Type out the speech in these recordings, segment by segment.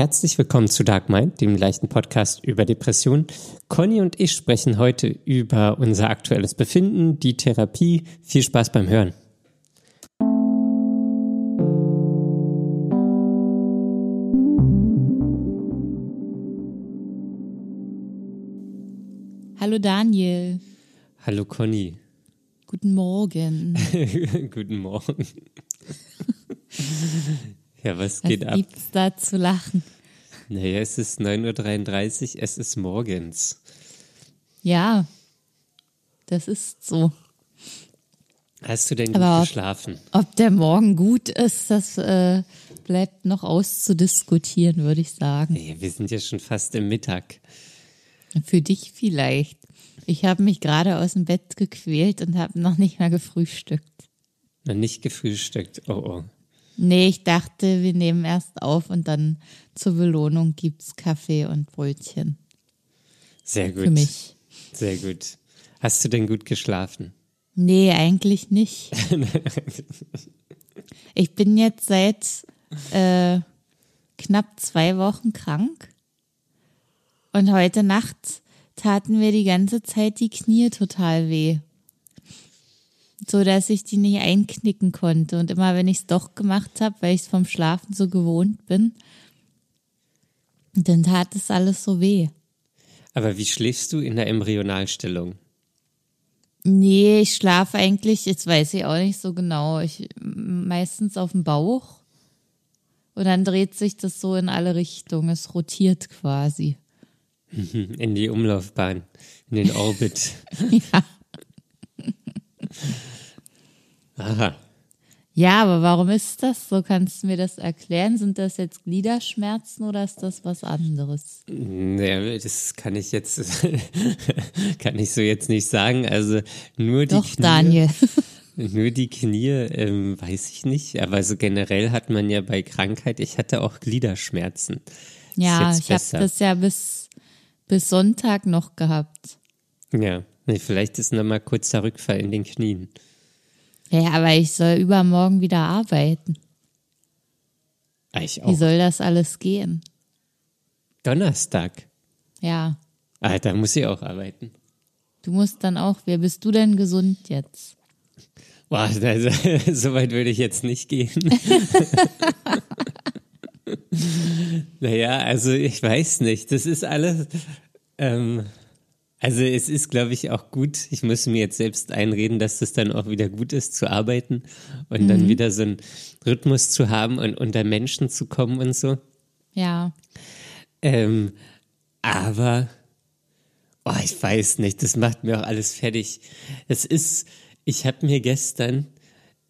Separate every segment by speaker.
Speaker 1: Herzlich willkommen zu Dark Mind, dem leichten Podcast über Depressionen. Conny und ich sprechen heute über unser aktuelles Befinden, die Therapie. Viel Spaß beim Hören.
Speaker 2: Hallo Daniel.
Speaker 1: Hallo Conny.
Speaker 2: Guten Morgen.
Speaker 1: Guten Morgen. ja, was geht
Speaker 2: was
Speaker 1: ab?
Speaker 2: gibt's da zu lachen?
Speaker 1: Naja, es ist 9.33 Uhr, es ist morgens.
Speaker 2: Ja, das ist so.
Speaker 1: Hast du denn gut
Speaker 2: Aber-
Speaker 1: geschlafen?
Speaker 2: Ob der Morgen gut ist, das äh, bleibt noch auszudiskutieren, würde ich sagen.
Speaker 1: Nee, wir sind ja schon fast im Mittag.
Speaker 2: Für dich vielleicht. Ich habe mich gerade aus dem Bett gequält und habe noch nicht mal gefrühstückt.
Speaker 1: Noch nicht gefrühstückt. Oh, oh.
Speaker 2: Nee, ich dachte, wir nehmen erst auf und dann zur Belohnung gibt's Kaffee und Brötchen.
Speaker 1: Sehr gut.
Speaker 2: Für mich.
Speaker 1: Sehr gut. Hast du denn gut geschlafen?
Speaker 2: Nee, eigentlich nicht. ich bin jetzt seit äh, knapp zwei Wochen krank. Und heute Nacht taten mir die ganze Zeit die Knie total weh. So dass ich die nicht einknicken konnte. Und immer wenn ich es doch gemacht habe, weil ich es vom Schlafen so gewohnt bin, dann tat es alles so weh.
Speaker 1: Aber wie schläfst du in der Embryonalstellung?
Speaker 2: Nee, ich schlafe eigentlich, jetzt weiß ich auch nicht so genau. Ich meistens auf dem Bauch. Und dann dreht sich das so in alle Richtungen. Es rotiert quasi.
Speaker 1: In die Umlaufbahn, in den Orbit.
Speaker 2: Ja.
Speaker 1: Aha.
Speaker 2: Ja, aber warum ist das so? Kannst du mir das erklären? Sind das jetzt Gliederschmerzen oder ist das was anderes?
Speaker 1: Naja, das kann ich jetzt, kann ich so jetzt nicht sagen. Also nur die
Speaker 2: Doch,
Speaker 1: Knie.
Speaker 2: Daniel.
Speaker 1: Nur die Knie, ähm, weiß ich nicht. Aber so generell hat man ja bei Krankheit, ich hatte auch Gliederschmerzen.
Speaker 2: Ja, ich habe das ja bis, bis Sonntag noch gehabt.
Speaker 1: Ja, nee, vielleicht ist noch mal kurzer Rückfall in den Knien.
Speaker 2: Ja, aber ich soll übermorgen wieder arbeiten.
Speaker 1: Ah, Ich
Speaker 2: Wie
Speaker 1: auch.
Speaker 2: soll das alles gehen?
Speaker 1: Donnerstag.
Speaker 2: Ja,
Speaker 1: Ah, da muss ich auch arbeiten.
Speaker 2: du musst dann auch, wer bist du denn gesund jetzt?
Speaker 1: Boah, also, so weit würde ich jetzt nicht gehen. naja, also ich weiß nicht. Das ist alles. Ähm, also es ist, glaube ich, auch gut. Ich muss mir jetzt selbst einreden, dass es dann auch wieder gut ist zu arbeiten und dann wieder so einen Rhythmus zu haben und unter Menschen zu kommen und so.
Speaker 2: Ja,
Speaker 1: Ähm, aber, oh, ich weiß nicht, das macht mir auch alles fertig. Es ist, ich habe mir gestern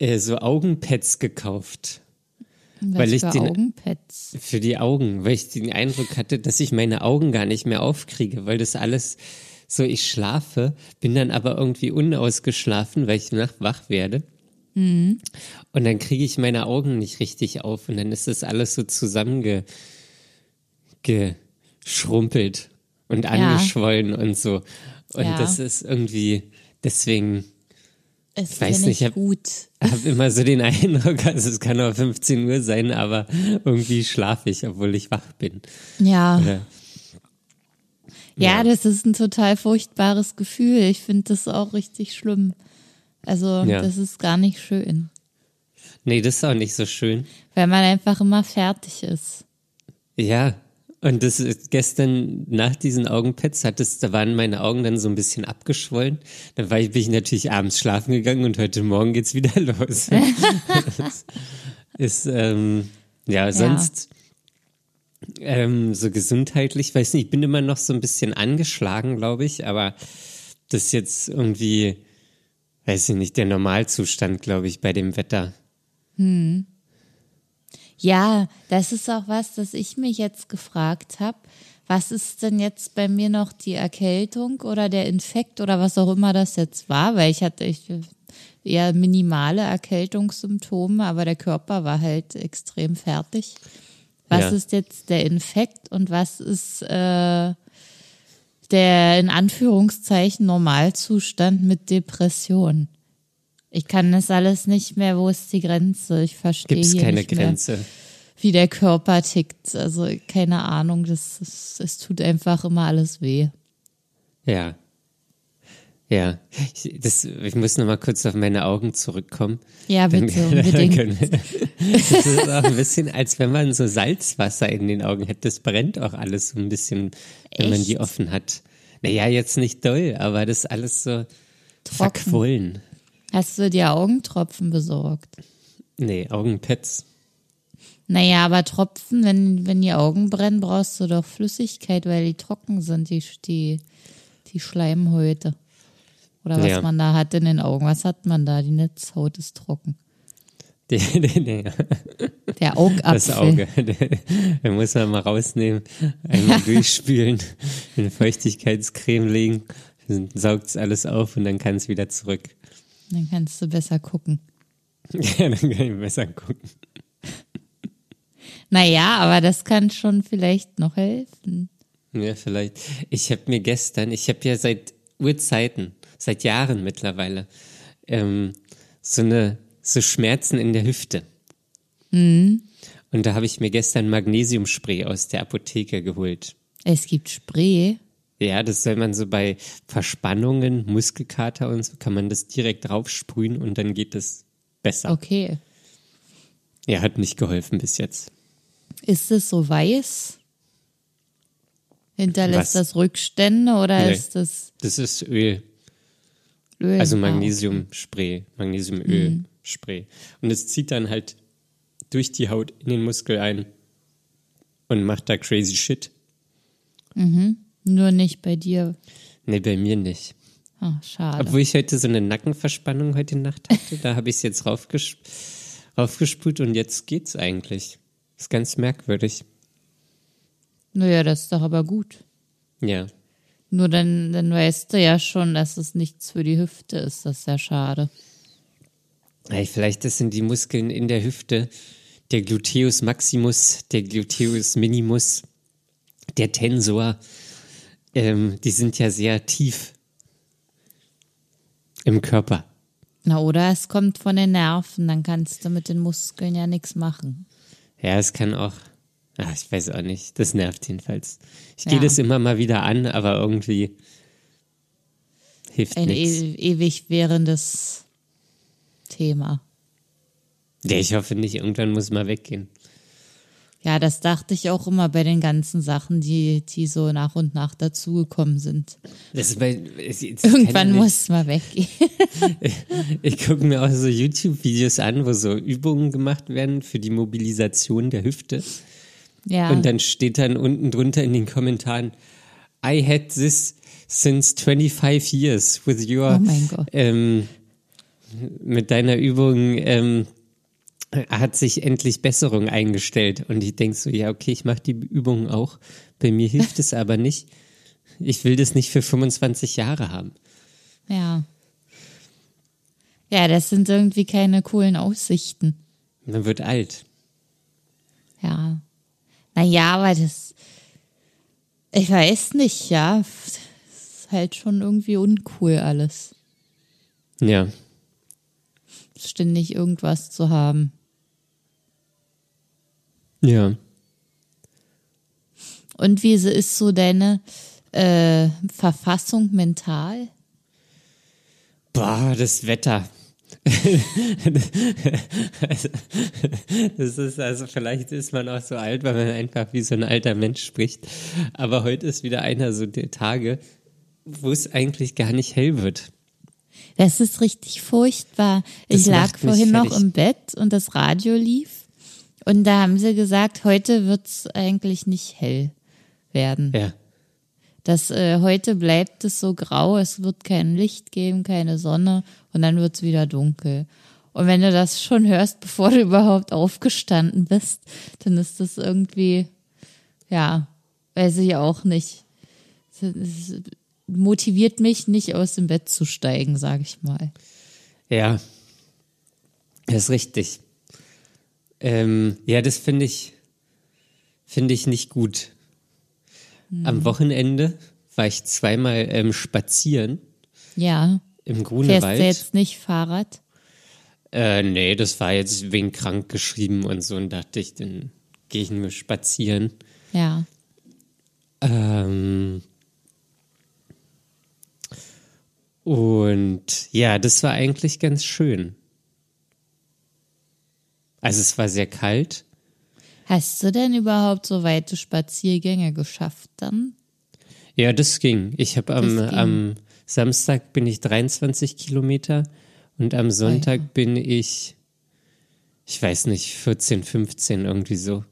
Speaker 1: äh, so Augenpads gekauft
Speaker 2: was
Speaker 1: Weil ich
Speaker 2: für
Speaker 1: den-
Speaker 2: Augenpads.
Speaker 1: für die Augen, weil ich den Eindruck hatte, dass ich meine Augen gar nicht mehr aufkriege, weil das alles so, ich schlafe, bin dann aber irgendwie unausgeschlafen, weil ich nachts wach werde. Und dann kriege ich meine Augen nicht richtig auf und dann ist das alles so zusammenge geschrumpelt und angeschwollen und so. Und
Speaker 2: Ja.
Speaker 1: das ist irgendwie, deswegen
Speaker 2: Es
Speaker 1: weiß
Speaker 2: finde
Speaker 1: nicht,
Speaker 2: ich
Speaker 1: hab- habe immer so den Eindruck, also es kann auch 15 Uhr sein, aber irgendwie schlafe ich, obwohl ich wach bin.
Speaker 2: Ja.
Speaker 1: Oder,
Speaker 2: ja, das ist ein total furchtbares Gefühl. Ich finde das auch richtig schlimm. Also,
Speaker 1: Ja.
Speaker 2: das ist gar nicht schön.
Speaker 1: nee, das ist auch nicht so schön.
Speaker 2: Weil man einfach immer fertig ist.
Speaker 1: Ja, und das ist gestern nach diesen Augenpads hat es, da waren meine Augen dann so ein bisschen abgeschwollen. Dann war ich, bin ich natürlich abends schlafen gegangen und heute Morgen geht's wieder los. ist, ähm, ja, sonst ähm, so gesundheitlich, weiß nicht, ich bin immer noch so ein bisschen angeschlagen, glaube ich, aber das ist jetzt irgendwie, weiß ich nicht, der Normalzustand, glaube ich, bei dem Wetter.
Speaker 2: Ja, das ist auch was, das ich mich jetzt gefragt habe. Was ist denn jetzt bei mir noch die Erkältung oder der Infekt oder was auch immer das jetzt war? Weil ich hatte ich, eher minimale Erkältungssymptome, aber der Körper war halt extrem fertig. Was
Speaker 1: Ja.
Speaker 2: ist jetzt der Infekt und was ist äh, der in Anführungszeichen Normalzustand mit Depression? Ich kann das alles nicht mehr. Wo ist die Grenze? Ich verstehe
Speaker 1: Gibt es
Speaker 2: hier
Speaker 1: keine
Speaker 2: nicht mehr,
Speaker 1: Grenze.
Speaker 2: wie der Körper tickt. Also keine Ahnung, das, das, es tut einfach immer alles weh.
Speaker 1: Ja. Ja, ich, das, ich muss noch mal kurz auf meine Augen zurückkommen.
Speaker 2: Ja, bitte,
Speaker 1: Dann-
Speaker 2: unbedingt.
Speaker 1: können wir- Das ist auch ein bisschen, als wenn man so Salzwasser in den Augen hätte. Das brennt auch alles so ein bisschen, wenn man
Speaker 2: Echt?
Speaker 1: die offen hat. Naja, jetzt nicht doll, aber das ist alles so
Speaker 2: Trocken.
Speaker 1: verquollen.
Speaker 2: Hast du dir Augentropfen besorgt?
Speaker 1: Nee, Augenpads.
Speaker 2: Naja, aber Tropfen, wenn, wenn die Augen brennen, brauchst du doch Flüssigkeit, weil die trocken sind, die, die, die Schleimhäute. Oder was
Speaker 1: Ja.
Speaker 2: man da hat in den Augen. Was hat man da? Die Netzhaut ist trocken.
Speaker 1: Der, der, der,
Speaker 2: Der Augapfel.
Speaker 1: das Auge. Der muss man mal rausnehmen, einmal durchspülen, in eine Feuchtigkeitscreme legen, dann saugt es alles auf und dann kann es wieder zurück.
Speaker 2: Dann kannst du besser gucken.
Speaker 1: Ja, dann kann ich besser gucken.
Speaker 2: Naja, aber das kann schon vielleicht noch helfen.
Speaker 1: Ja, vielleicht. Ich habe mir gestern, ich habe ja seit Urzeiten, seit Jahren mittlerweile, ähm, so eine, so Schmerzen in der Hüfte. Und da habe ich mir gestern Magnesiumspray aus der Apotheke geholt.
Speaker 2: Es gibt Spray.
Speaker 1: Ja, das soll man so bei Verspannungen, Muskelkater und so, kann man das direkt draufsprühen und dann geht es besser.
Speaker 2: Okay.
Speaker 1: Ja, hat nicht geholfen bis jetzt.
Speaker 2: Ist es so weiß? Hinterlässt
Speaker 1: Was?
Speaker 2: das Rückstände oder
Speaker 1: Nee.
Speaker 2: ist das
Speaker 1: Das ist Öl,
Speaker 2: Öl?
Speaker 1: also Magnesiumspray, Magnesiumölspray. Und es zieht dann halt durch die Haut in den Muskel ein und macht da crazy shit.
Speaker 2: Nur nicht bei dir.
Speaker 1: Nee, bei mir nicht.
Speaker 2: Ah, schade.
Speaker 1: Obwohl ich heute so eine Nackenverspannung heute Nacht hatte, da habe ich es jetzt raufges raufgespült und jetzt geht's eigentlich. Ist ganz merkwürdig.
Speaker 2: naja, das ist doch aber gut.
Speaker 1: Ja.
Speaker 2: Nur dann, dann weißt du ja schon, dass es nichts für die Hüfte ist. Das ist ja schade.
Speaker 1: Ey, vielleicht das sind die Muskeln in der Hüfte, der Gluteus maximus, der Gluteus minimus, der Tensor. Ähm, die sind ja sehr tief im Körper.
Speaker 2: Na, oder es kommt von den Nerven, dann kannst du mit den Muskeln ja nichts machen.
Speaker 1: Ja, es kann auch. Ach, ich weiß auch nicht. Das nervt jedenfalls. Ich gehe
Speaker 2: Ja.
Speaker 1: das immer mal wieder an, aber irgendwie hilft
Speaker 2: Ein
Speaker 1: nichts.
Speaker 2: e ewig währendes Thema.
Speaker 1: Ja, ich hoffe nicht. Irgendwann muss mal weggehen.
Speaker 2: Ja, das dachte ich auch immer bei den ganzen Sachen, die, die so nach und nach dazugekommen sind.
Speaker 1: Bei, es, es
Speaker 2: Irgendwann muss es mal weggehen.
Speaker 1: Ich gucke mir auch so YouTube-Videos an, wo so Übungen gemacht werden für die Mobilisation der Hüfte.
Speaker 2: Ja.
Speaker 1: Und dann steht dann unten drunter in den Kommentaren, I had this since 25 years with your,
Speaker 2: Oh
Speaker 1: ähm, mit deiner Übung ähm, hat sich endlich Besserung eingestellt. Und ich denk so, ja, okay, ich mache die Übung auch. Bei mir hilft es aber nicht. Ich will das nicht für 25 Jahre haben.
Speaker 2: ja. Ja, das sind irgendwie keine coolen Aussichten.
Speaker 1: Man wird alt.
Speaker 2: Ja. Naja, aber das, ich weiß nicht, ja. Das ist halt schon irgendwie uncool alles.
Speaker 1: Ja.
Speaker 2: Ständig irgendwas zu haben.
Speaker 1: Ja.
Speaker 2: Und wie ist so deine äh, Verfassung mental?
Speaker 1: Boah, das Wetter. das ist also, vielleicht ist man auch so alt, weil man einfach wie so ein alter Mensch spricht. Aber heute ist wieder einer so der Tage, wo es eigentlich gar nicht hell wird.
Speaker 2: Das ist richtig furchtbar.
Speaker 1: Das
Speaker 2: ich lag vorhin noch im Bett und das Radio lief. Und da haben sie gesagt, heute wird's eigentlich nicht hell werden.
Speaker 1: Ja.
Speaker 2: Das äh, heute bleibt es so grau, es wird kein Licht geben, keine Sonne und dann wird's wieder dunkel. Und wenn du das schon hörst, bevor du überhaupt aufgestanden bist, dann ist das irgendwie, ja, weiß ich auch nicht. Es motiviert mich nicht aus dem Bett zu steigen, sag ich mal.
Speaker 1: Ja. Das ist richtig. Ähm, ja, das finde ich, finde ich nicht gut. Am Wochenende war ich zweimal ähm, spazieren
Speaker 2: Ja.
Speaker 1: im
Speaker 2: Fährst du
Speaker 1: Grunewald.
Speaker 2: jetzt nicht Fahrrad?
Speaker 1: Äh, nee, das war jetzt wegen krank geschrieben und so und dachte ich, dann gehe ich nur spazieren.
Speaker 2: Ja.
Speaker 1: Ähm, und ja, das war eigentlich ganz schön. Also es war sehr kalt.
Speaker 2: Hast du denn überhaupt so weite Spaziergänge geschafft dann?
Speaker 1: Ja, das ging. Ich habe am, am Samstag bin ich 23 Kilometer und am Sonntag bin ich, ich weiß nicht, 14, 15 irgendwie so.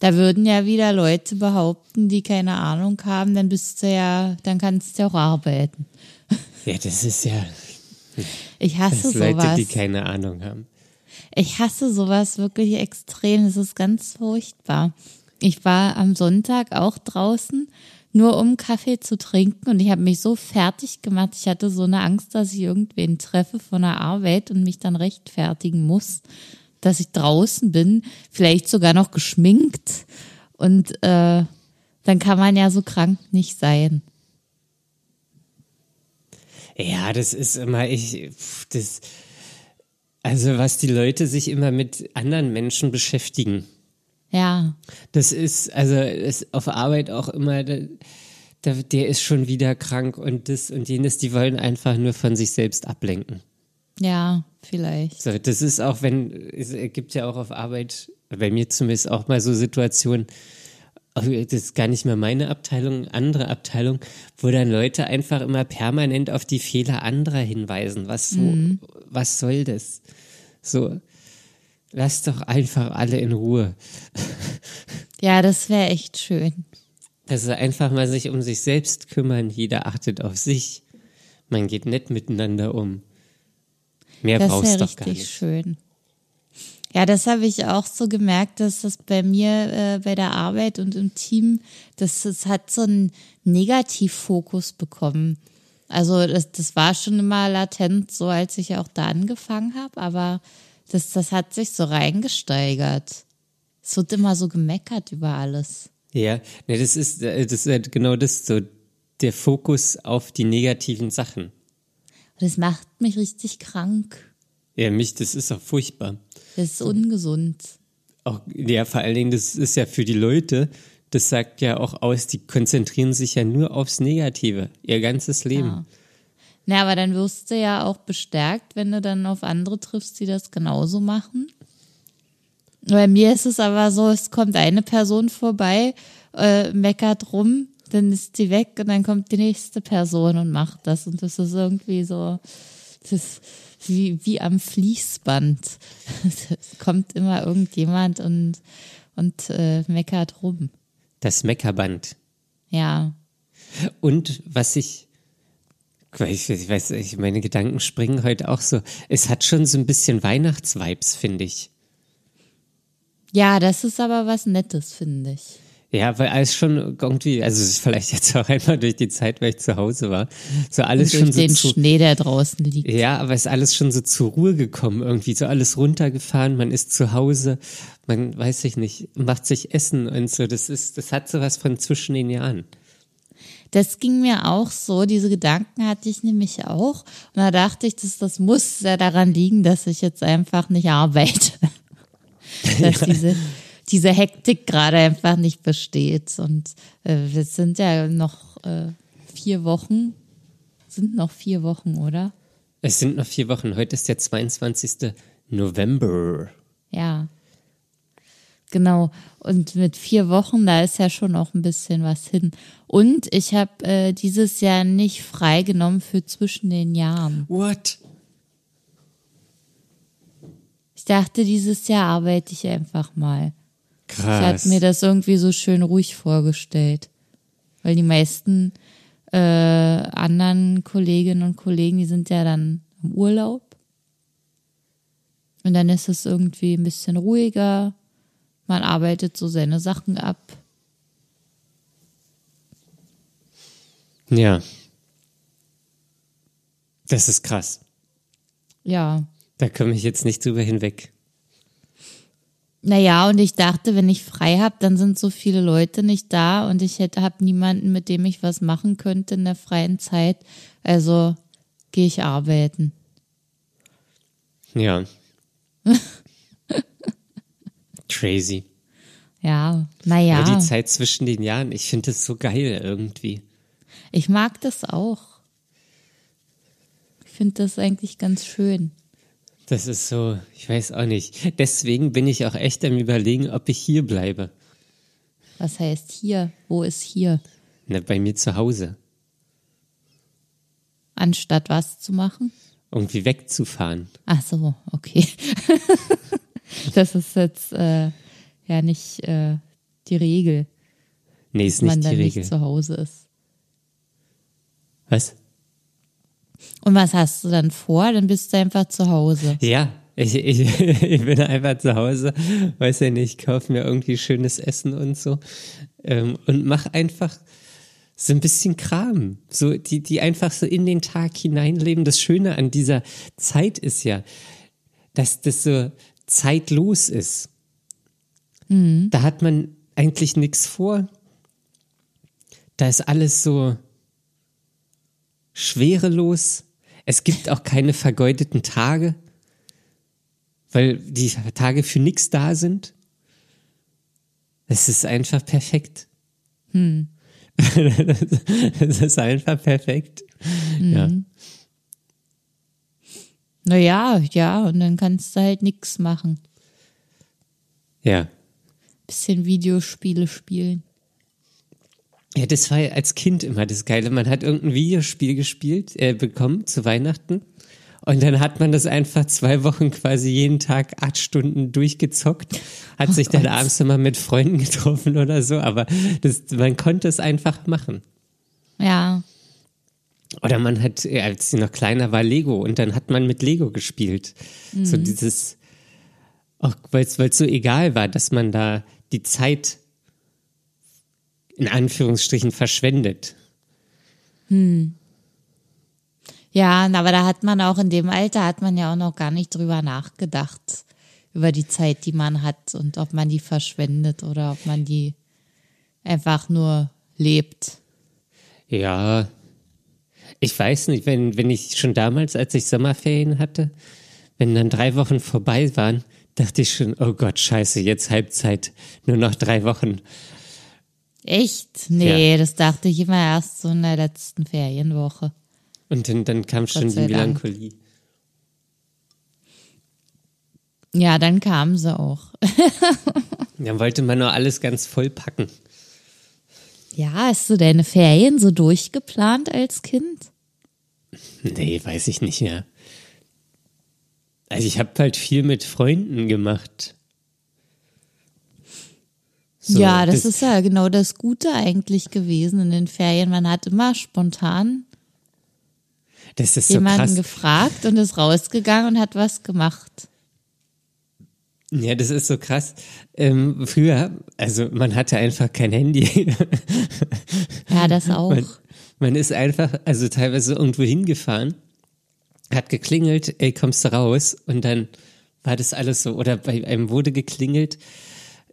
Speaker 2: Da würden ja wieder Leute behaupten, die keine Ahnung haben, dann bist du ja, dann kannst du ja auch arbeiten.
Speaker 1: Ja, das ist ja
Speaker 2: Ich hasse
Speaker 1: das Leute,
Speaker 2: sowas.
Speaker 1: die keine Ahnung haben.
Speaker 2: Ich hasse sowas wirklich extrem. Es ist ganz furchtbar. Ich war am Sonntag auch draußen, nur um Kaffee zu trinken und ich habe mich so fertig gemacht. Ich hatte so eine Angst, dass ich irgendwen treffe von der Arbeit und mich dann rechtfertigen muss, dass ich draußen bin, vielleicht sogar noch geschminkt und äh, dann kann man ja so krank nicht sein.
Speaker 1: Ja, das ist immer, ich, das, also was die Leute sich immer mit anderen Menschen beschäftigen.
Speaker 2: Ja,
Speaker 1: Das ist, also ist auf Arbeit auch immer, da, der ist schon wieder krank und das und jenes, die wollen einfach nur von sich selbst ablenken.
Speaker 2: ja, vielleicht.
Speaker 1: So, das ist auch, wenn, es gibt ja auch auf Arbeit, bei mir zumindest auch mal so Situationen, das ist gar nicht mehr meine Abteilung, andere Abteilung, wo dann Leute einfach immer permanent auf die Fehler anderer hinweisen. Was so, was soll das? So, lass doch einfach alle in Ruhe.
Speaker 2: Ja, das wäre echt schön.
Speaker 1: Also einfach mal sich um sich selbst kümmern, jeder achtet auf sich. Man geht nett miteinander um. Mehr
Speaker 2: Das
Speaker 1: brauchst
Speaker 2: wäre
Speaker 1: doch gar
Speaker 2: richtig
Speaker 1: nicht.
Speaker 2: schön. Ja, das habe ich auch so gemerkt, dass das bei mir äh, bei der Arbeit und im Team, das, das hat so einen Negativfokus bekommen. Also das, das war schon immer latent, so als ich auch da angefangen habe, aber das, das hat sich so reingesteigert. Es wird immer so gemeckert über alles.
Speaker 1: Ja, ne, das ist, äh, das ist halt genau das, so der Fokus auf die negativen Sachen.
Speaker 2: Das macht mich richtig krank.
Speaker 1: Ja, mich, das ist auch furchtbar.
Speaker 2: Das ist ungesund.
Speaker 1: Auch, ja, vor allen Dingen, das ist ja für die Leute, das sagt ja auch aus, die konzentrieren sich ja nur aufs Negative, ihr ganzes Leben.
Speaker 2: Ja. Na, aber dann wirst du ja auch bestärkt, wenn du dann auf andere triffst, die das genauso machen. Bei mir ist es aber so, es kommt eine Person vorbei, äh, meckert rum, dann ist die weg und dann kommt die nächste Person und macht das. Und das ist irgendwie so, das wie, wie am Fließband. Es kommt immer irgendjemand und, und äh, meckert rum.
Speaker 1: Das Meckerband.
Speaker 2: Ja.
Speaker 1: Und was ich, ich, ich weiß, ich, meine Gedanken springen heute auch so. Es hat schon so ein bisschen Weihnachtsvibes, finde ich.
Speaker 2: Ja, das ist aber was Nettes, finde ich.
Speaker 1: Ja, weil alles schon irgendwie, also es ist vielleicht jetzt auch einmal durch die Zeit, weil ich zu Hause war, so alles schon so
Speaker 2: den
Speaker 1: zu,
Speaker 2: Schnee, der draußen liegt.
Speaker 1: ja, aber es ist alles schon so zur Ruhe gekommen irgendwie, so alles runtergefahren, man ist zu Hause, man weiß ich nicht, macht sich Essen und so, das ist, das hat sowas von zwischen den Jahren.
Speaker 2: Das ging mir auch so, diese Gedanken hatte ich nämlich auch. Und da dachte ich, dass das muss ja daran liegen, dass ich jetzt einfach nicht arbeite. dass diese, diese Hektik gerade einfach nicht besteht. Und äh, wir sind ja noch äh, vier Wochen, sind noch vier Wochen, oder?
Speaker 1: Es sind noch vier Wochen, heute ist der 22. November.
Speaker 2: Ja. Genau. Und mit vier Wochen, da ist ja schon noch ein bisschen was hin. Und ich habe äh, dieses Jahr nicht freigenommen für zwischen den Jahren.
Speaker 1: What?
Speaker 2: Ich dachte, dieses Jahr arbeite ich einfach mal. Ich
Speaker 1: Krass.
Speaker 2: hatte mir das irgendwie so schön ruhig vorgestellt. Weil die meisten äh, anderen Kolleginnen und Kollegen, die sind ja dann im Urlaub. Und dann ist es irgendwie ein bisschen ruhiger. Man arbeitet so seine Sachen ab.
Speaker 1: Ja. Das ist krass.
Speaker 2: Ja.
Speaker 1: Da komme ich jetzt nicht drüber hinweg.
Speaker 2: Naja, und ich dachte, wenn ich frei habe, dann sind so viele Leute nicht da und ich hätte hab niemanden, mit dem ich was machen könnte in der freien Zeit. Also gehe ich arbeiten.
Speaker 1: Ja. Crazy.
Speaker 2: Ja, naja.
Speaker 1: Ja, die Zeit zwischen den Jahren, ich finde das so geil irgendwie.
Speaker 2: Ich mag das auch. Ich finde das eigentlich ganz schön.
Speaker 1: Das ist so, ich weiß auch nicht. Deswegen bin ich auch echt am überlegen, ob ich hier bleibe.
Speaker 2: Was heißt hier? Wo ist hier?
Speaker 1: Na, bei mir zu Hause.
Speaker 2: Anstatt was zu machen?
Speaker 1: Irgendwie wegzufahren.
Speaker 2: Ach so, okay. das ist jetzt äh, ja nicht äh, die Regel,
Speaker 1: Nee, ist nicht die Regel.
Speaker 2: nicht zu Hause ist.
Speaker 1: Was?
Speaker 2: Und was hast du dann vor? Dann bist du einfach zu Hause.
Speaker 1: Ja, ich, ich, ich bin einfach zu Hause, weiß ja nicht, kaufe mir irgendwie schönes Essen und so ähm, und mach einfach so ein bisschen Kram, so die, die einfach so in den Tag hineinleben. Das Schöne an dieser Zeit ist ja, dass das so zeitlos ist. Da hat man eigentlich nichts vor. Da ist alles so schwerelos. Es gibt auch keine vergeudeten Tage, weil die Tage für nichts da sind. Es ist einfach perfekt. Es ist einfach perfekt. Ja.
Speaker 2: Naja, ja, und dann kannst du halt nichts machen.
Speaker 1: ja.
Speaker 2: Bisschen Videospiele spielen.
Speaker 1: Ja, das war ja als Kind immer das Geile. Man hat irgendein Videospiel gespielt, äh, bekommen zu Weihnachten. Und dann hat man das einfach zwei Wochen quasi jeden Tag acht Stunden durchgezockt, hat sich dann
Speaker 2: Gott.
Speaker 1: abends immer mit Freunden getroffen oder so, aber das, man konnte es einfach machen.
Speaker 2: Ja,
Speaker 1: Oder man hat, ja, als sie noch kleiner war, Lego und dann hat man mit Lego gespielt. So dieses, auch weil es so egal war, dass man da die Zeit in Anführungsstrichen verschwendet.
Speaker 2: ja, aber da hat man auch in dem Alter hat man ja auch noch gar nicht drüber nachgedacht über die Zeit, die man hat und ob man die verschwendet oder ob man die einfach nur lebt.
Speaker 1: Ja, ich weiß nicht, wenn, wenn ich schon damals, als ich Sommerferien hatte, wenn dann drei Wochen vorbei waren, dachte ich schon, oh Gott, scheiße, jetzt Halbzeit, nur noch drei Wochen.
Speaker 2: Echt? Nee, das dachte ich immer erst so in der letzten Ferienwoche.
Speaker 1: Und dann, dann kam schon die
Speaker 2: Dank.
Speaker 1: Melancholie.
Speaker 2: Ja, dann kam sie auch.
Speaker 1: Dann wollte man nur alles ganz voll packen.
Speaker 2: Ja, hast du deine Ferien so durchgeplant als Kind?
Speaker 1: Nee, weiß ich nicht mehr. Also ich habe halt viel mit Freunden gemacht. So,
Speaker 2: ja, das, ist ja genau das Gute eigentlich gewesen in den Ferien. Man hat immer spontan
Speaker 1: das ist so
Speaker 2: jemanden
Speaker 1: krass.
Speaker 2: gefragt und ist rausgegangen und hat was gemacht.
Speaker 1: Ja, das ist so krass. Ähm, früher, also man hatte einfach kein Handy.
Speaker 2: Ja, das auch.
Speaker 1: Man, man ist einfach, also teilweise irgendwo hingefahren, hat geklingelt, ey, kommst du raus? Und dann war das alles so, oder bei einem wurde geklingelt.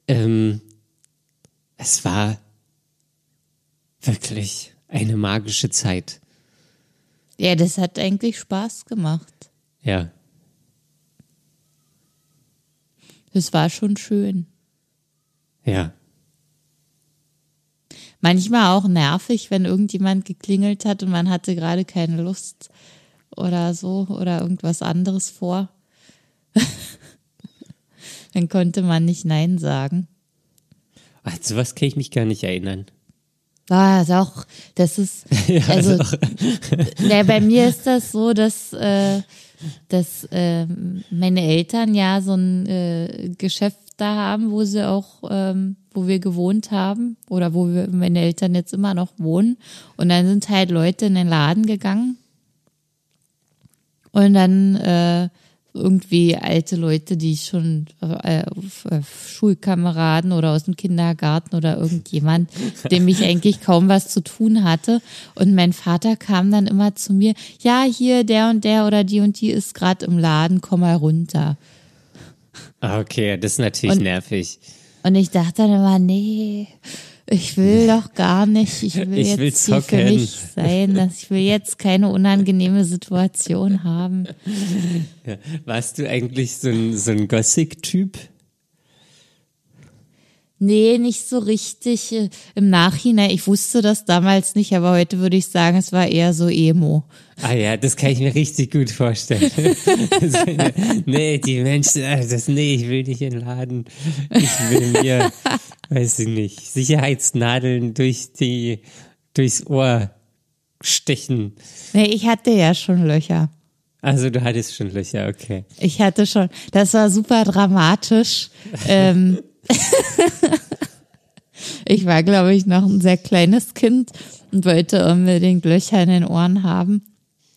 Speaker 1: Ähm, es war wirklich eine magische Zeit.
Speaker 2: Ja, das hat eigentlich Spaß gemacht.
Speaker 1: Ja,
Speaker 2: Das war schon schön.
Speaker 1: ja.
Speaker 2: Manchmal auch nervig, wenn irgendjemand geklingelt hat und man hatte gerade keine Lust oder so oder irgendwas anderes vor. Dann konnte man nicht Nein sagen.
Speaker 1: An sowas kann ich mich gar nicht erinnern.
Speaker 2: Ah, doch, das ist, also, ne, bei mir ist das so, dass, äh, dass äh, meine Eltern ja so ein äh, Geschäft da haben, wo sie auch, ähm, wo wir gewohnt haben oder wo wir, meine Eltern jetzt immer noch wohnen. Und dann sind halt Leute in den Laden gegangen und dann äh, irgendwie alte Leute, die ich schon äh, Schulkameraden oder aus dem Kindergarten oder irgendjemand, dem ich eigentlich kaum was zu tun hatte. Und mein Vater kam dann immer zu mir, ja, hier der und der oder die und die ist gerade im Laden, komm mal runter.
Speaker 1: Ah, Okay, das ist natürlich
Speaker 2: Und-
Speaker 1: nervig.
Speaker 2: Und ich dachte dann immer, nee, ich will doch gar nicht. Ich will
Speaker 1: Ich
Speaker 2: jetzt
Speaker 1: will
Speaker 2: hier für mich sein. Dass ich will jetzt keine unangenehme Situation haben.
Speaker 1: Warst du eigentlich so ein, so ein Gothic-Typ?
Speaker 2: Nee, nicht so richtig äh, im Nachhinein. Ich wusste das damals nicht, aber heute würde ich sagen, es war eher so Emo.
Speaker 1: Ah ja, das kann ich mir richtig gut vorstellen. nee, die Menschen, das, nee, ich will nicht in den Laden. Ich will mir, weiß ich nicht, Sicherheitsnadeln durch die, durchs Ohr stechen.
Speaker 2: Nee, ich hatte ja schon Löcher.
Speaker 1: Also du hattest schon Löcher, okay.
Speaker 2: Ich hatte schon, das war super dramatisch. ähm, ich war, glaube ich, noch ein sehr kleines Kind und wollte unbedingt Löcher in den Ohren haben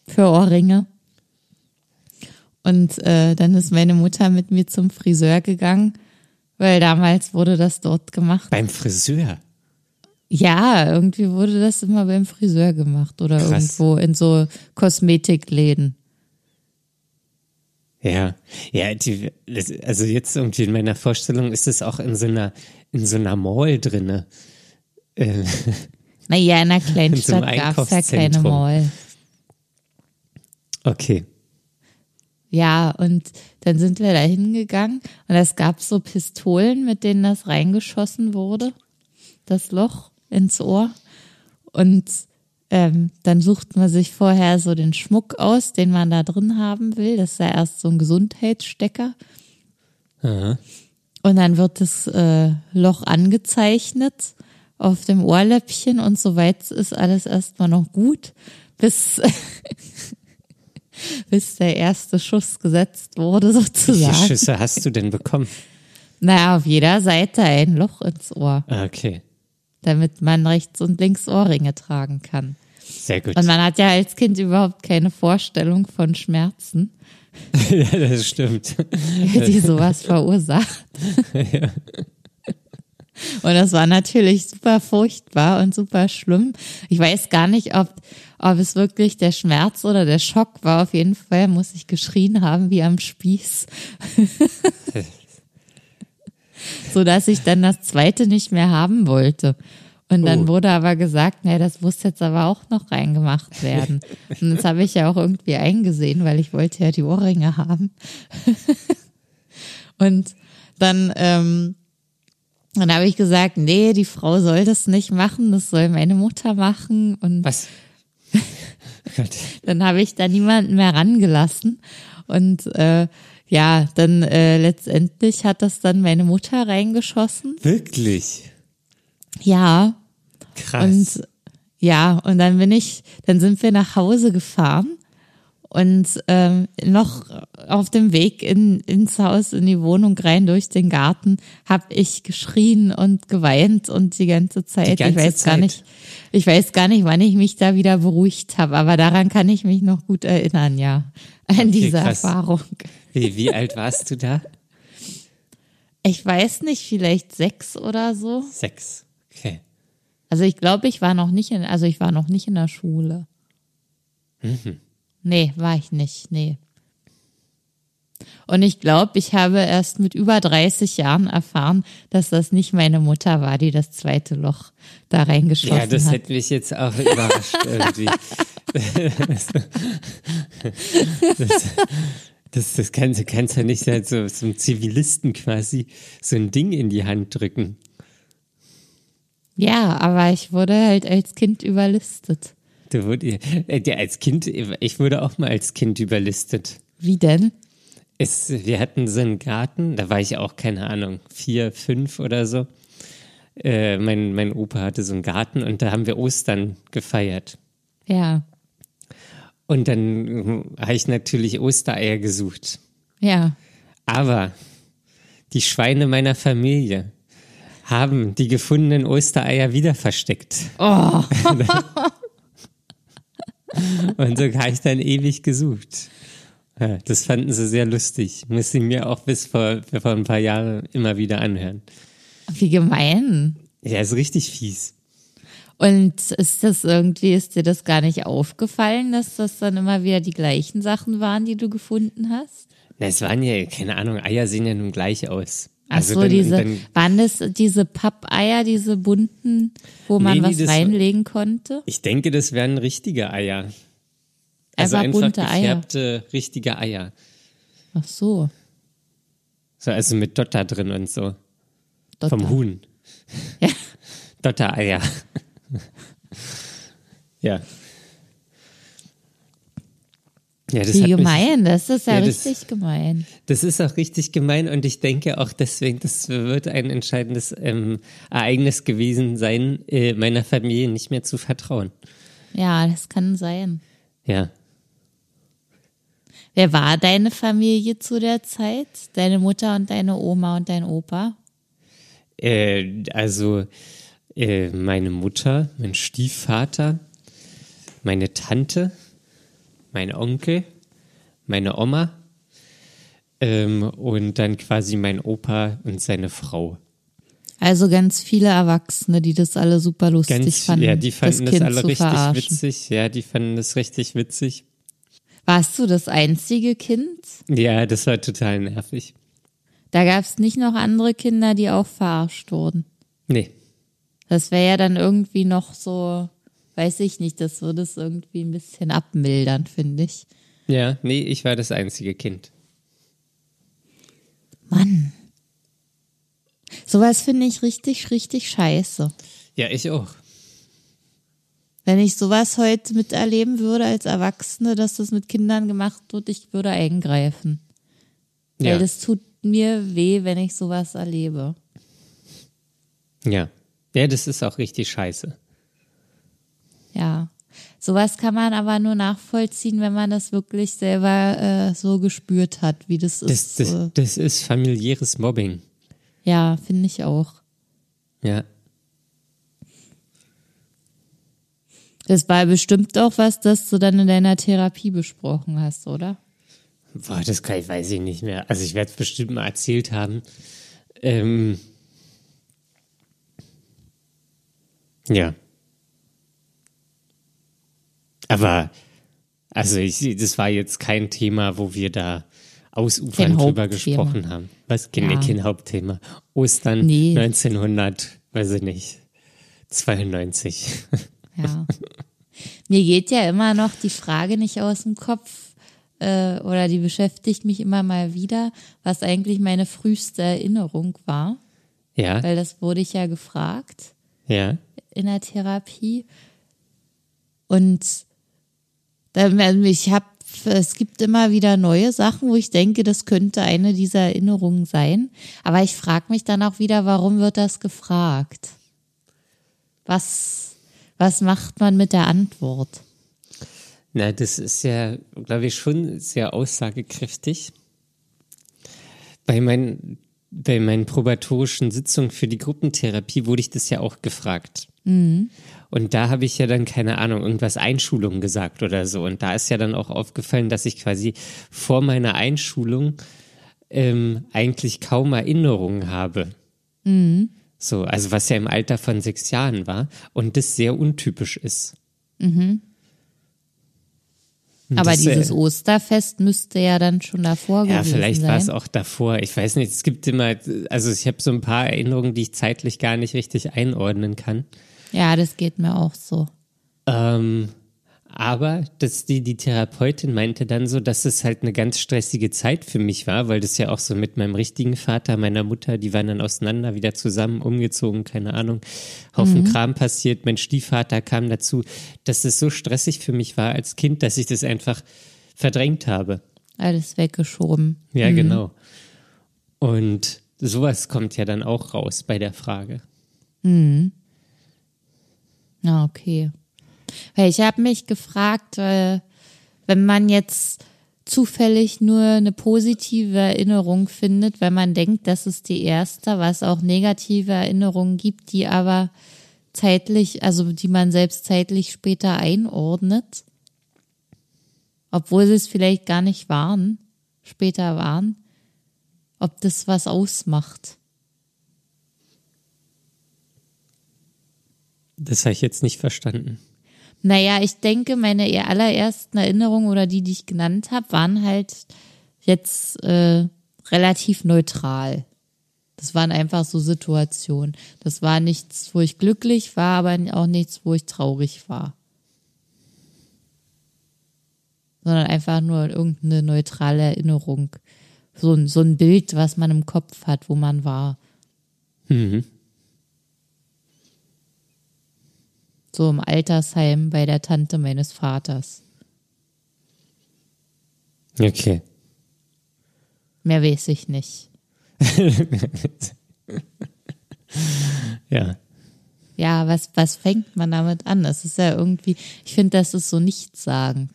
Speaker 2: für Ohrringe. Und äh, dann ist meine Mutter mit mir zum Friseur gegangen, weil damals wurde das dort gemacht.
Speaker 1: Beim Friseur?
Speaker 2: Ja, irgendwie wurde das immer beim Friseur gemacht oder Krass. irgendwo in so Kosmetikläden.
Speaker 1: Ja, ja, die, also jetzt irgendwie in meiner Vorstellung ist es auch in so einer, in so einer Mall drinne.
Speaker 2: Äh, naja, in einer kleinen Stadt gab es ja keine Mall.
Speaker 1: Okay.
Speaker 2: Ja, und dann sind wir da hingegangen und es gab so Pistolen, mit denen das reingeschossen wurde, das Loch ins Ohr. Und ähm, dann sucht man sich vorher so den Schmuck aus, den man da drin haben will. Das ist ja erst so ein Gesundheitsstecker. Aha. Und dann wird das äh, Loch angezeichnet auf dem Ohrläppchen und soweit ist alles erstmal noch gut, bis bis der erste Schuss gesetzt wurde, sozusagen. Wie
Speaker 1: viele Schüsse hast du denn bekommen?
Speaker 2: Naja, auf jeder Seite ein Loch ins Ohr.
Speaker 1: Ah, okay.
Speaker 2: Damit man rechts und links Ohrringe tragen kann.
Speaker 1: Sehr gut.
Speaker 2: Und man hat ja als Kind überhaupt keine Vorstellung von Schmerzen.
Speaker 1: ja, das stimmt.
Speaker 2: Die sowas verursacht. ja. Und das war natürlich super furchtbar und super schlimm. Ich weiß gar nicht, ob, ob es wirklich der Schmerz oder der Schock war. Auf jeden Fall muss ich geschrien haben wie am Spieß. so dass ich dann das zweite nicht mehr haben wollte. Und dann oh. wurde aber gesagt, nee, das muss jetzt aber auch noch reingemacht werden. Und das habe ich ja auch irgendwie eingesehen, weil ich wollte ja die Ohrringe haben. und dann ähm, dann habe ich gesagt, nee, die Frau soll das nicht machen, das soll meine Mutter machen. Und
Speaker 1: Was?
Speaker 2: dann habe ich da niemanden mehr rangelassen. Und äh, ja, dann äh, letztendlich hat das dann meine Mutter reingeschossen.
Speaker 1: Wirklich?
Speaker 2: Ja.
Speaker 1: Krass.
Speaker 2: Und ja, und dann bin ich, dann sind wir nach Hause gefahren und ähm, noch auf dem Weg in, ins Haus, in die Wohnung rein durch den Garten, habe ich geschrien und geweint und die ganze Zeit. Die ganze ich weiß Zeit. gar nicht, ich weiß gar nicht, wann ich mich da wieder beruhigt habe, aber daran kann ich mich noch gut erinnern, ja, an okay, diese krass. Erfahrung.
Speaker 1: Wie, wie alt warst du da?
Speaker 2: Ich weiß nicht, vielleicht sechs oder so.
Speaker 1: Sechs, okay.
Speaker 2: Also ich glaube, ich war noch nicht in, also ich war noch nicht in der Schule. Mhm. Nee, war ich nicht, nee. Und ich glaube, ich habe erst mit über 30 Jahren erfahren, dass das nicht meine Mutter war, die das zweite Loch da reingeschossen hat. Ja,
Speaker 1: das
Speaker 2: hat.
Speaker 1: hätte mich jetzt auch überrascht irgendwie. das, das, das kannst, kannst ja nicht so zum Zivilisten quasi so ein Ding in die Hand drücken.
Speaker 2: Ja, aber ich wurde halt als Kind überlistet.
Speaker 1: Du wurde, äh, als Kind, ich wurde auch mal als Kind überlistet.
Speaker 2: Wie denn?
Speaker 1: Es, wir hatten so einen Garten, da war ich auch, keine Ahnung, vier, fünf oder so. Äh, mein, mein Opa hatte so einen Garten und da haben wir Ostern gefeiert.
Speaker 2: Ja.
Speaker 1: Und dann hm, habe ich natürlich Ostereier gesucht.
Speaker 2: Ja.
Speaker 1: Aber die Schweine meiner Familie haben die gefundenen Ostereier wieder versteckt.
Speaker 2: Oh.
Speaker 1: Und so habe ich dann ewig gesucht. Ja, das fanden sie sehr lustig. Muss ich mir auch bis vor, vor ein paar Jahren immer wieder anhören.
Speaker 2: Wie gemein.
Speaker 1: Ja, ist richtig fies.
Speaker 2: Und ist das irgendwie, ist dir das gar nicht aufgefallen, dass das dann immer wieder die gleichen Sachen waren, die du gefunden hast?
Speaker 1: Na, es waren ja, keine Ahnung, Eier sehen ja nun gleich aus.
Speaker 2: Ach also so, dann, diese, dann, waren das diese Pappeier, diese bunten, wo man nee, was das, reinlegen konnte?
Speaker 1: Ich denke, das wären richtige Eier. Also einfach, einfach gefärbte, Eier. richtige Eier.
Speaker 2: Ach so.
Speaker 1: So, also mit Dotter drin und so. Dotter. Vom Huhn.
Speaker 2: Ja.
Speaker 1: Dotter Eier. ja. Ja, das
Speaker 2: Wie
Speaker 1: hat mich-
Speaker 2: gemein, das ist ja,
Speaker 1: Ja, das-
Speaker 2: richtig gemein.
Speaker 1: Das ist auch richtig gemein und ich denke auch deswegen, das wird ein entscheidendes ähm, Ereignis gewesen sein, äh, meiner Familie nicht mehr zu vertrauen.
Speaker 2: Ja, das kann sein.
Speaker 1: Ja.
Speaker 2: Wer war deine Familie zu der Zeit? Deine Mutter und deine Oma und dein Opa?
Speaker 1: Äh, also äh, meine Mutter, mein Stiefvater, meine Tante, mein Onkel, meine Oma ähm, und dann quasi mein Opa und seine Frau.
Speaker 2: Also ganz viele Erwachsene, die das alle super lustig
Speaker 1: Ganz,
Speaker 2: fanden,
Speaker 1: ja, die fanden
Speaker 2: das
Speaker 1: das, alle richtig
Speaker 2: verarschen.
Speaker 1: witzig. Ja, die fanden das richtig witzig.
Speaker 2: Warst du das einzige Kind?
Speaker 1: Ja, das war total nervig.
Speaker 2: Da gab es nicht noch andere Kinder, die auch verarscht wurden.
Speaker 1: Nee.
Speaker 2: Das wäre ja dann irgendwie noch so, weiß ich nicht, das würde es irgendwie ein bisschen abmildern, finde ich.
Speaker 1: Ja, nee, ich war das einzige Kind.
Speaker 2: Mann. Sowas finde ich richtig, richtig scheiße.
Speaker 1: Ja, ich auch.
Speaker 2: Wenn ich sowas heute miterleben würde als Erwachsene, dass das mit Kindern gemacht wird, ich würde eingreifen. Weil
Speaker 1: Ja.
Speaker 2: das tut mir weh, wenn ich sowas erlebe.
Speaker 1: Ja. Ja, das ist auch richtig scheiße.
Speaker 2: Ja. Sowas kann man aber nur nachvollziehen, wenn man das wirklich selber äh, so gespürt hat, wie das
Speaker 1: Das,
Speaker 2: ist.
Speaker 1: das,
Speaker 2: äh,
Speaker 1: das ist familiäres Mobbing.
Speaker 2: ja, finde ich auch.
Speaker 1: Ja.
Speaker 2: Das war bestimmt auch was, das du dann in deiner Therapie besprochen hast, oder?
Speaker 1: Boah, das kann ich, weiß ich nicht mehr. Also ich werde es bestimmt mal erzählt haben. Ähm, ja. Aber, also ich, das war jetzt kein Thema, wo wir da ausufern
Speaker 2: Kein
Speaker 1: drüber gesprochen haben. Was? Kein,
Speaker 2: Ja.
Speaker 1: kein Hauptthema. Ostern
Speaker 2: Nee.
Speaker 1: 1900, weiß ich nicht, 92.
Speaker 2: Ja. Mir geht ja immer noch die Frage nicht aus dem Kopf, äh, oder die beschäftigt mich immer mal wieder, was eigentlich meine früheste Erinnerung war,
Speaker 1: ja,
Speaker 2: weil das wurde ich ja gefragt
Speaker 1: ja.
Speaker 2: In der Therapie. Und ich habe, es gibt immer wieder neue Sachen, wo ich denke, das könnte eine dieser Erinnerungen sein. Aber ich frage mich dann auch wieder, warum wird das gefragt? Was, was macht man mit der Antwort?
Speaker 1: Na, das ist ja, glaube ich, schon sehr aussagekräftig. Bei meinen, bei meinen probatorischen Sitzungen für die Gruppentherapie wurde ich das ja auch gefragt. Und da habe ich ja dann, keine Ahnung, irgendwas Einschulung gesagt oder so. Und da ist ja dann auch aufgefallen, dass ich quasi vor meiner Einschulung ähm, eigentlich kaum Erinnerungen habe. So, also was ja im Alter von sechs Jahren war und das sehr untypisch ist. Und
Speaker 2: Aber
Speaker 1: das, äh,
Speaker 2: dieses Osterfest müsste ja dann schon davor
Speaker 1: Ja,
Speaker 2: gewesen
Speaker 1: vielleicht
Speaker 2: sein.
Speaker 1: war es auch davor. Ich weiß nicht. Es gibt immer, also ich habe so ein paar Erinnerungen, die ich zeitlich gar nicht richtig einordnen kann.
Speaker 2: Ja, das geht mir auch so.
Speaker 1: Ähm, aber dass die, die Therapeutin meinte dann so, dass es halt eine ganz stressige Zeit für mich war, weil das ja auch so mit meinem richtigen Vater, meiner Mutter, die waren dann auseinander, wieder zusammen, umgezogen, keine Ahnung, Haufen Kram passiert. Mein Stiefvater kam dazu, dass es so stressig für mich war als Kind, dass ich das einfach verdrängt habe.
Speaker 2: Alles weggeschoben.
Speaker 1: Ja, genau. Und sowas kommt ja dann auch raus bei der Frage.
Speaker 2: Ja, okay. Ich habe mich gefragt, äh, wenn man jetzt zufällig nur eine positive Erinnerung findet, wenn man denkt, das ist die erste, was auch negative Erinnerungen gibt, die aber zeitlich, also die man selbst zeitlich später einordnet, obwohl sie es vielleicht gar nicht waren, später waren, ob das was ausmacht.
Speaker 1: Das habe ich jetzt nicht verstanden.
Speaker 2: Naja, ich denke, meine allerersten Erinnerungen oder die, die ich genannt habe, waren halt jetzt äh, relativ neutral. Das waren einfach so Situationen. Das war nichts, wo ich glücklich war, aber auch nichts, wo ich traurig war. Sondern einfach nur irgendeine neutrale Erinnerung. So, ein- so ein Bild, was man im Kopf hat, wo man war.
Speaker 1: Mhm.
Speaker 2: So im Altersheim bei der Tante meines Vaters.
Speaker 1: Okay.
Speaker 2: Mehr weiß ich nicht.
Speaker 1: Ja.
Speaker 2: Ja, was, was fängt man damit an? Das ist ja irgendwie, ich finde, das ist so nichtssagend.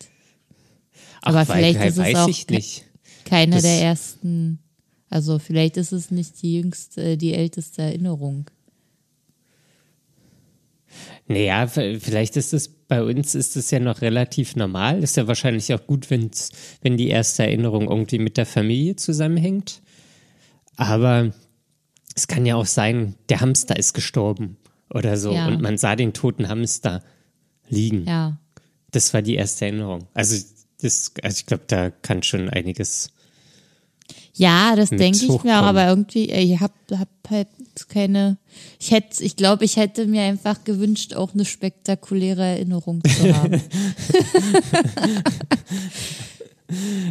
Speaker 2: Aber vielleicht ist es auch
Speaker 1: nicht.
Speaker 2: Keine
Speaker 1: Das-
Speaker 2: der ersten, also vielleicht ist es nicht die jüngste, die älteste Erinnerung.
Speaker 1: Naja, vielleicht ist es bei uns ist es ja noch relativ normal. Ist ja wahrscheinlich auch gut, wenn's, wenn die erste Erinnerung irgendwie mit der Familie zusammenhängt. Aber es kann ja auch sein, der Hamster ist gestorben oder so
Speaker 2: Ja.
Speaker 1: und man sah den toten Hamster liegen.
Speaker 2: Ja.
Speaker 1: Das war die erste Erinnerung. Also, das, also ich glaube, da kann schon einiges.
Speaker 2: Ja, das denke ich mir auch, aber irgendwie, äh, ich habe hab halt keine, ich hätte, ich glaube, ich hätte mir einfach gewünscht, auch eine spektakuläre Erinnerung zu haben.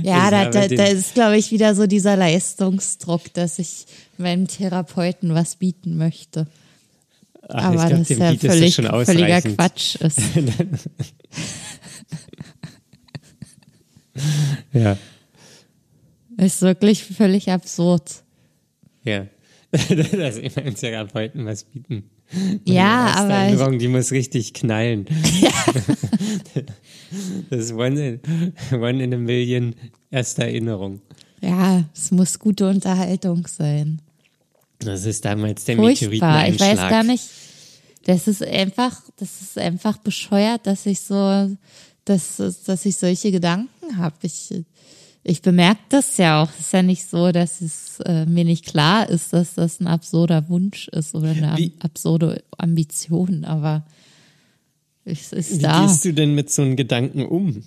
Speaker 2: ja, da, da, da ist, glaube ich, wieder so dieser Leistungsdruck, dass ich meinem Therapeuten was bieten möchte.
Speaker 1: Ach,
Speaker 2: aber
Speaker 1: glaub,
Speaker 2: das
Speaker 1: dem
Speaker 2: ja völlig,
Speaker 1: schon
Speaker 2: völliger. Quatsch ist.
Speaker 1: Ja,
Speaker 2: Ist wirklich völlig absurd.
Speaker 1: ja. Dass meinem Therapeuten was bieten.
Speaker 2: Ja,
Speaker 1: erste
Speaker 2: aber
Speaker 1: Erinnerung, die muss richtig knallen. das ist one in, one in a million erste Erinnerung.
Speaker 2: ja, es muss gute Unterhaltung sein.
Speaker 1: Das ist damals der
Speaker 2: Furchtbar. Ich weiß gar nicht. Das ist einfach, das ist einfach bescheuert, dass ich so, dass, dass ich solche Gedanken habe. Ich, ich bemerke das ja auch. Es ist ja nicht so, dass es äh, mir nicht klar ist, dass das ein absurder Wunsch ist oder eine
Speaker 1: Wie-
Speaker 2: ab absurde Ambition, aber es ist
Speaker 1: Wie
Speaker 2: da.
Speaker 1: gehst du denn mit so einem Gedanken um?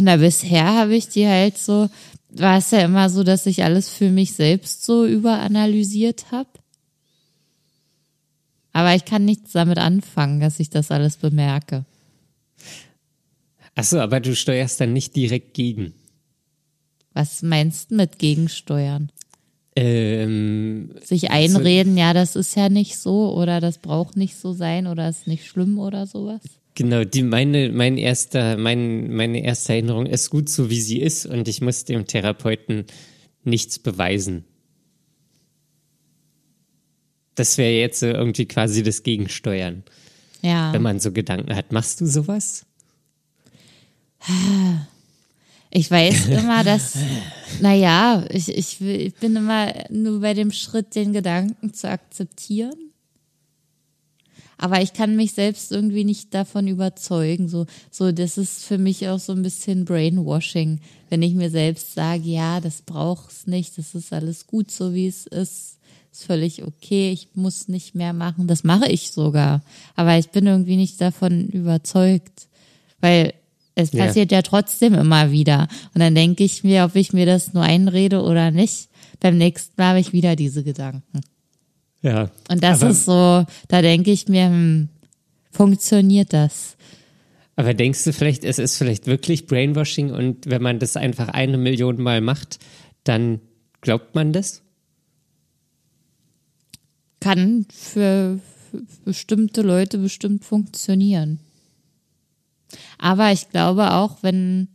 Speaker 2: Na, bisher habe ich die halt so, war es ja immer so, dass ich alles für mich selbst so überanalysiert habe. Aber ich kann nichts damit anfangen, dass ich das alles bemerke.
Speaker 1: Achso, aber du steuerst dann nicht direkt gegen.
Speaker 2: Was meinst du mit Gegensteuern?
Speaker 1: Ähm,
Speaker 2: Sich einreden, ja, das ist ja nicht so oder das braucht nicht so sein oder ist nicht schlimm oder sowas?
Speaker 1: genau, die, meine, mein erster, mein, meine erste Erinnerung ist gut so, wie sie ist und ich muss dem Therapeuten nichts beweisen. Das wäre jetzt so irgendwie quasi das Gegensteuern,
Speaker 2: Ja.
Speaker 1: wenn man so Gedanken hat. Machst du sowas?
Speaker 2: Ich weiß immer, dass, naja, ich, ich, ich bin immer nur bei dem Schritt, den Gedanken zu akzeptieren. Aber ich kann mich selbst irgendwie nicht davon überzeugen. So, so, das ist für mich auch so ein bisschen Brainwashing, wenn ich mir selbst sage, ja, das braucht's nicht, das ist alles gut so wie es ist, ist völlig okay, ich muss nicht mehr machen. Das mache ich sogar. Aber ich bin irgendwie nicht davon überzeugt. Weil es
Speaker 1: Ja.
Speaker 2: passiert ja trotzdem immer wieder. Und dann denke ich mir, ob ich mir das nur einrede oder nicht. Beim nächsten Mal habe ich wieder diese Gedanken.
Speaker 1: Ja.
Speaker 2: Und das ist so, da denke ich mir, hm, funktioniert das?
Speaker 1: Aber denkst du vielleicht, es ist vielleicht wirklich Brainwashing und wenn man das einfach eine Million Mal macht, dann glaubt man das?
Speaker 2: Kann für bestimmte Leute bestimmt funktionieren. Aber ich glaube auch, wenn,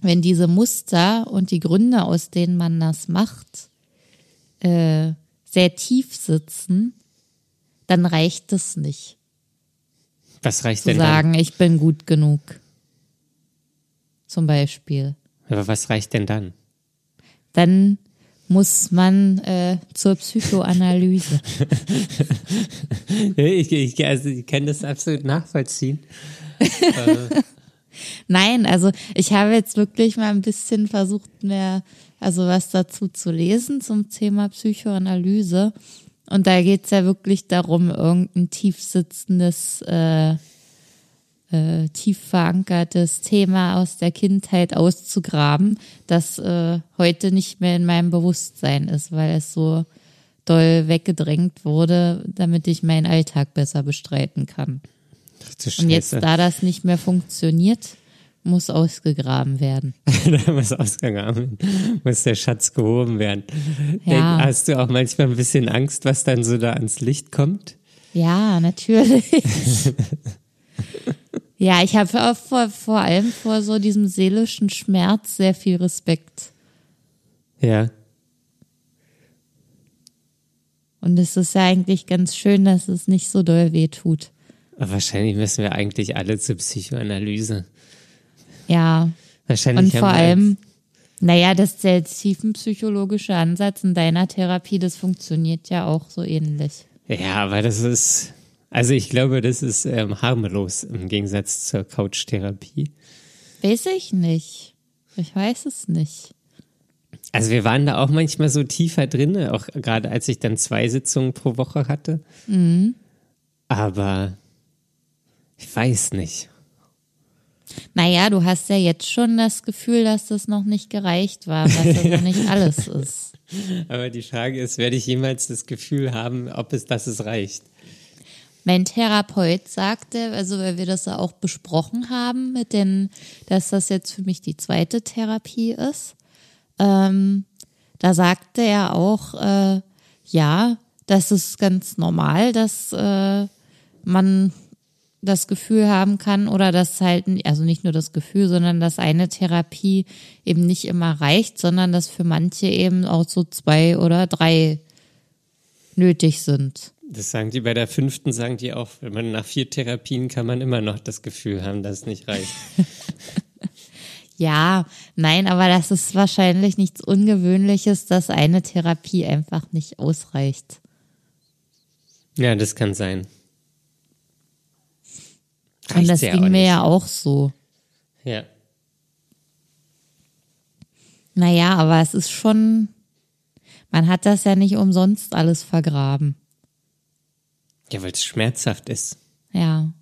Speaker 2: wenn diese Muster und die Gründe, aus denen man das macht, äh, sehr tief sitzen, dann reicht es nicht
Speaker 1: Was reicht
Speaker 2: zu
Speaker 1: denn
Speaker 2: sagen, ich bin gut genug. Zum Beispiel.
Speaker 1: dann? Aber was reicht denn dann?
Speaker 2: Dann muss man äh, zur Psychoanalyse.
Speaker 1: Ich, ich, also ich kann das absolut nachvollziehen.
Speaker 2: Nein, also ich habe jetzt wirklich mal ein bisschen versucht, mehr, also was dazu zu lesen zum Thema Psychoanalyse. Und da geht's ja wirklich darum, irgendein tief sitzendes, äh, äh, tief verankertes Thema aus der Kindheit auszugraben, das äh, heute nicht mehr in meinem Bewusstsein ist, weil es so doll weggedrängt wurde, damit ich meinen Alltag besser bestreiten kann. Und jetzt, da das nicht mehr funktioniert, muss ausgegraben werden.
Speaker 1: da muss ausgegangen, muss der Schatz gehoben werden.
Speaker 2: Ja.
Speaker 1: Denk, hast du auch manchmal ein bisschen Angst, was dann so da ans Licht kommt?
Speaker 2: Ja, natürlich. ja, ich habe vor, vor allem vor so diesem seelischen Schmerz sehr viel Respekt.
Speaker 1: Ja.
Speaker 2: Und es ist ja eigentlich ganz schön, dass es nicht so doll weh tut.
Speaker 1: Aber wahrscheinlich müssen wir eigentlich alle zur Psychoanalyse.
Speaker 2: Ja.
Speaker 1: Wahrscheinlich
Speaker 2: Und vor allem, naja, das der tiefenpsychologische Ansatz in deiner Therapie, das funktioniert ja auch so ähnlich.
Speaker 1: Ja, aber das ist, also ich glaube, das ist ähm, harmlos im Gegensatz zur Couch-Therapie.
Speaker 2: Weiß ich nicht. Ich weiß es nicht.
Speaker 1: Also wir waren da auch manchmal so tiefer drin, auch gerade als ich dann zwei Sitzungen pro Woche hatte. Aber ich weiß nicht.
Speaker 2: Naja, du hast ja jetzt schon das Gefühl, dass das noch nicht gereicht war, dass das noch nicht alles ist.
Speaker 1: Aber die Frage ist, werde ich jemals das Gefühl haben, ob es, dass es reicht?
Speaker 2: Mein Therapeut sagte, also weil wir das ja auch besprochen haben, mit den, dass das jetzt für mich die zweite Therapie ist, ähm, da sagte er auch, äh, ja, das ist ganz normal, dass äh, man das Gefühl haben kann oder dass halt, also nicht nur das Gefühl, sondern dass eine Therapie eben nicht immer reicht, sondern dass für manche eben auch so zwei oder drei nötig sind.
Speaker 1: Das sagen die bei der fünften, sagen die auch, wenn man nach vier Therapien kann man immer noch das Gefühl haben, dass es nicht reicht.
Speaker 2: Ja, nein, aber das ist wahrscheinlich nichts Ungewöhnliches, dass eine Therapie einfach nicht ausreicht.
Speaker 1: Ja, das kann sein.
Speaker 2: Und
Speaker 1: Reicht's
Speaker 2: das
Speaker 1: ja
Speaker 2: ging mir ja auch so.
Speaker 1: Ja.
Speaker 2: Naja, aber es ist schon, man hat das ja nicht umsonst alles vergraben.
Speaker 1: Ja, weil es schmerzhaft ist.
Speaker 2: Ja.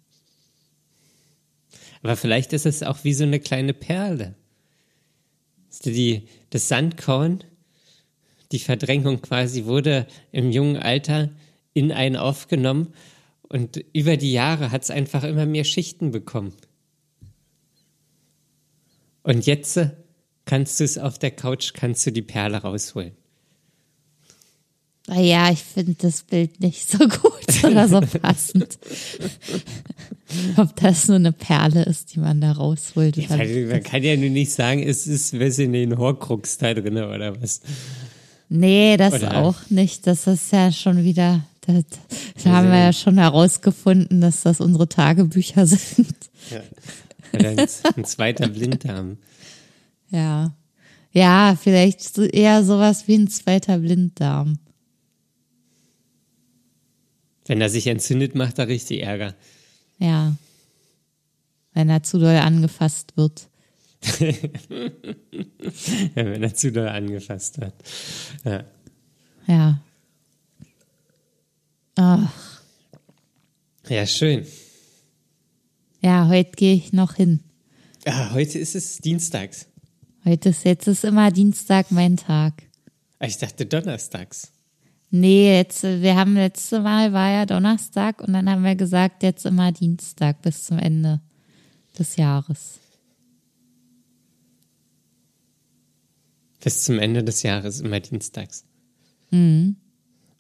Speaker 1: Aber vielleicht ist es auch wie so eine kleine Perle. Die, das Sandkorn, die Verdrängung quasi wurde im jungen Alter in einen aufgenommen und über die Jahre hat es einfach immer mehr Schichten bekommen. Und jetzt äh, kannst du es auf der Couch, kannst du die Perle rausholen.
Speaker 2: Naja, ich finde das Bild nicht so gut oder so passend. Ob das nur eine Perle ist, die man da rausholt.
Speaker 1: Ja, Man kann ja nur nicht sagen, es ist, weiß ich nicht, ein Horcrux da drin oder was.
Speaker 2: Nee, das
Speaker 1: Oder-
Speaker 2: auch nicht. Das ist ja schon wieder, das, da haben wir ja schon herausgefunden, dass das unsere Tagebücher sind.
Speaker 1: Oder ein, ein zweiter Blinddarm.
Speaker 2: Ja. Ja, vielleicht so- eher sowas wie ein zweiter Blinddarm.
Speaker 1: Wenn er sich entzündet, macht er richtig Ärger.
Speaker 2: Ja. Wenn er zu doll angefasst wird.
Speaker 1: Ja, wenn er zu doll angefasst wird. Ja.
Speaker 2: Ja. Ach,
Speaker 1: ja, schön.
Speaker 2: ja, heute gehe ich noch hin.
Speaker 1: Ah, heute ist es dienstags.
Speaker 2: Heute ist, jetzt ist immer Dienstag mein Tag.
Speaker 1: Ah, Ich dachte donnerstags.
Speaker 2: Nee, jetzt, wir haben letzte Mal war ja Donnerstag und dann haben wir gesagt, jetzt immer Dienstag bis zum Ende des Jahres.
Speaker 1: Bis zum Ende des Jahres immer dienstags.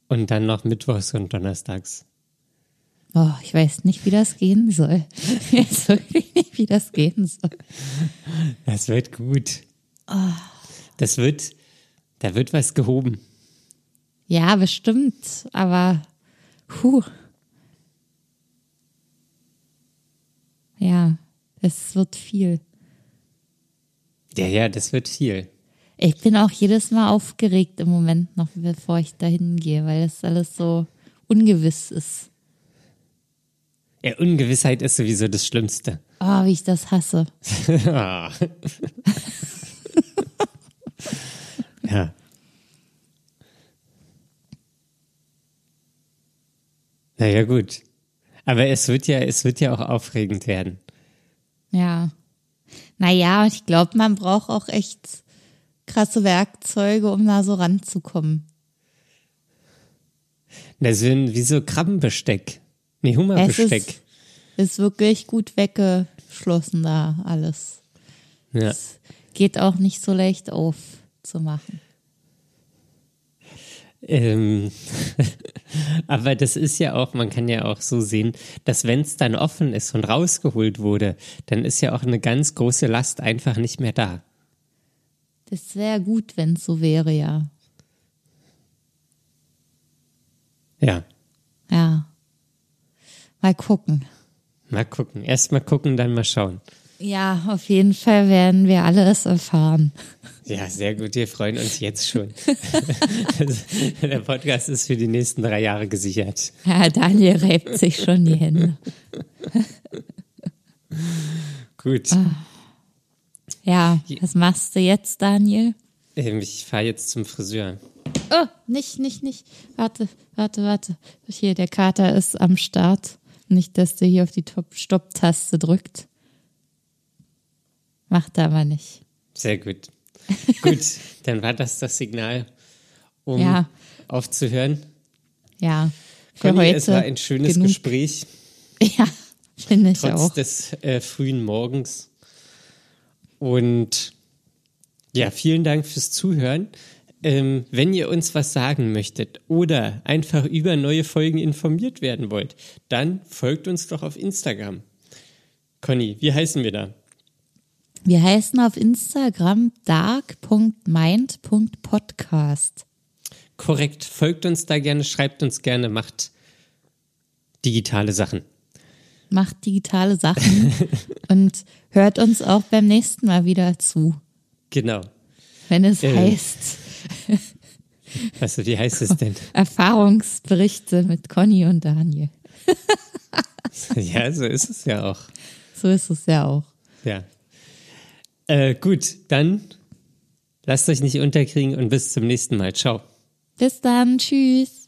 Speaker 1: Und dann noch mittwochs und donnerstags.
Speaker 2: Oh, ich weiß nicht, wie das gehen soll. Ich weiß wirklich nicht, wie das gehen soll.
Speaker 1: Das wird gut. Das wird, da wird was gehoben.
Speaker 2: Ja, bestimmt, aber puh. Ja, es wird viel.
Speaker 1: Ja, ja, das wird viel.
Speaker 2: Ich bin auch jedes Mal aufgeregt im Moment noch, bevor ich dahin gehe, weil das alles so ungewiss ist.
Speaker 1: Ja, Ungewissheit ist sowieso das Schlimmste.
Speaker 2: Oh, wie ich das hasse.
Speaker 1: Ja. Naja, gut. Aber es wird ja, es wird ja auch aufregend werden.
Speaker 2: Ja. Naja, ich glaube, man braucht auch echt krasse Werkzeuge, um da so ranzukommen.
Speaker 1: Das sind wie so Krabbenbesteck. Nee,
Speaker 2: Es
Speaker 1: Hummerbesteck.
Speaker 2: ist, ist wirklich gut weggeschlossen da alles.
Speaker 1: Ja.
Speaker 2: Geht auch nicht so leicht aufzumachen.
Speaker 1: Ähm, aber das ist ja auch, man kann ja auch so sehen, dass wenn es dann offen ist und rausgeholt wurde, dann ist ja auch eine ganz große Last einfach nicht mehr da.
Speaker 2: Das wäre gut, wenn es so wäre, ja.
Speaker 1: Ja,
Speaker 2: Ja. Mal gucken.
Speaker 1: mal gucken. Erst mal gucken, dann mal schauen.
Speaker 2: Ja, auf jeden Fall werden wir alles erfahren.
Speaker 1: Ja, sehr gut. Wir freuen uns jetzt schon. Der Podcast ist für die nächsten drei Jahre gesichert.
Speaker 2: Ja, Daniel reibt sich schon die Hände.
Speaker 1: Gut.
Speaker 2: Ja, was machst du jetzt, Daniel?
Speaker 1: Ähm, Ich fahre jetzt zum Friseur.
Speaker 2: Oh, nicht, nicht, nicht. Warte, warte, warte. Hier, der Kater ist am Start. Nicht, dass der hier auf die Top- Stopp-Taste drückt. Macht er aber nicht.
Speaker 1: Sehr gut. Gut, dann war das das Signal, um
Speaker 2: Ja.
Speaker 1: aufzuhören.
Speaker 2: Ja, für
Speaker 1: Conny,
Speaker 2: heute.
Speaker 1: es war ein schönes
Speaker 2: genug.
Speaker 1: Gespräch,
Speaker 2: Ja, finde ich
Speaker 1: trotz
Speaker 2: auch.
Speaker 1: des äh, frühen Morgens. Und ja, vielen Dank fürs Zuhören. Ähm, wenn ihr uns was sagen möchtet oder einfach über neue Folgen informiert werden wollt, dann folgt uns doch auf Instagram. Conny, wie heißen wir da?
Speaker 2: Wir heißen auf Instagram dark.mind.podcast.
Speaker 1: Korrekt, folgt uns da gerne, schreibt uns gerne, macht digitale Sachen.
Speaker 2: Macht digitale Sachen und hört uns auch beim nächsten Mal wieder zu,
Speaker 1: Genau.
Speaker 2: wenn es
Speaker 1: Äh.
Speaker 2: heißt
Speaker 1: Also, wie heißt es denn?
Speaker 2: Erfahrungsberichte mit Conny und Daniel.
Speaker 1: ja, so ist es ja auch.
Speaker 2: So ist es ja auch.
Speaker 1: Ja. Äh, gut, dann lasst euch nicht unterkriegen und bis zum nächsten Mal. Ciao.
Speaker 2: Bis dann, tschüss.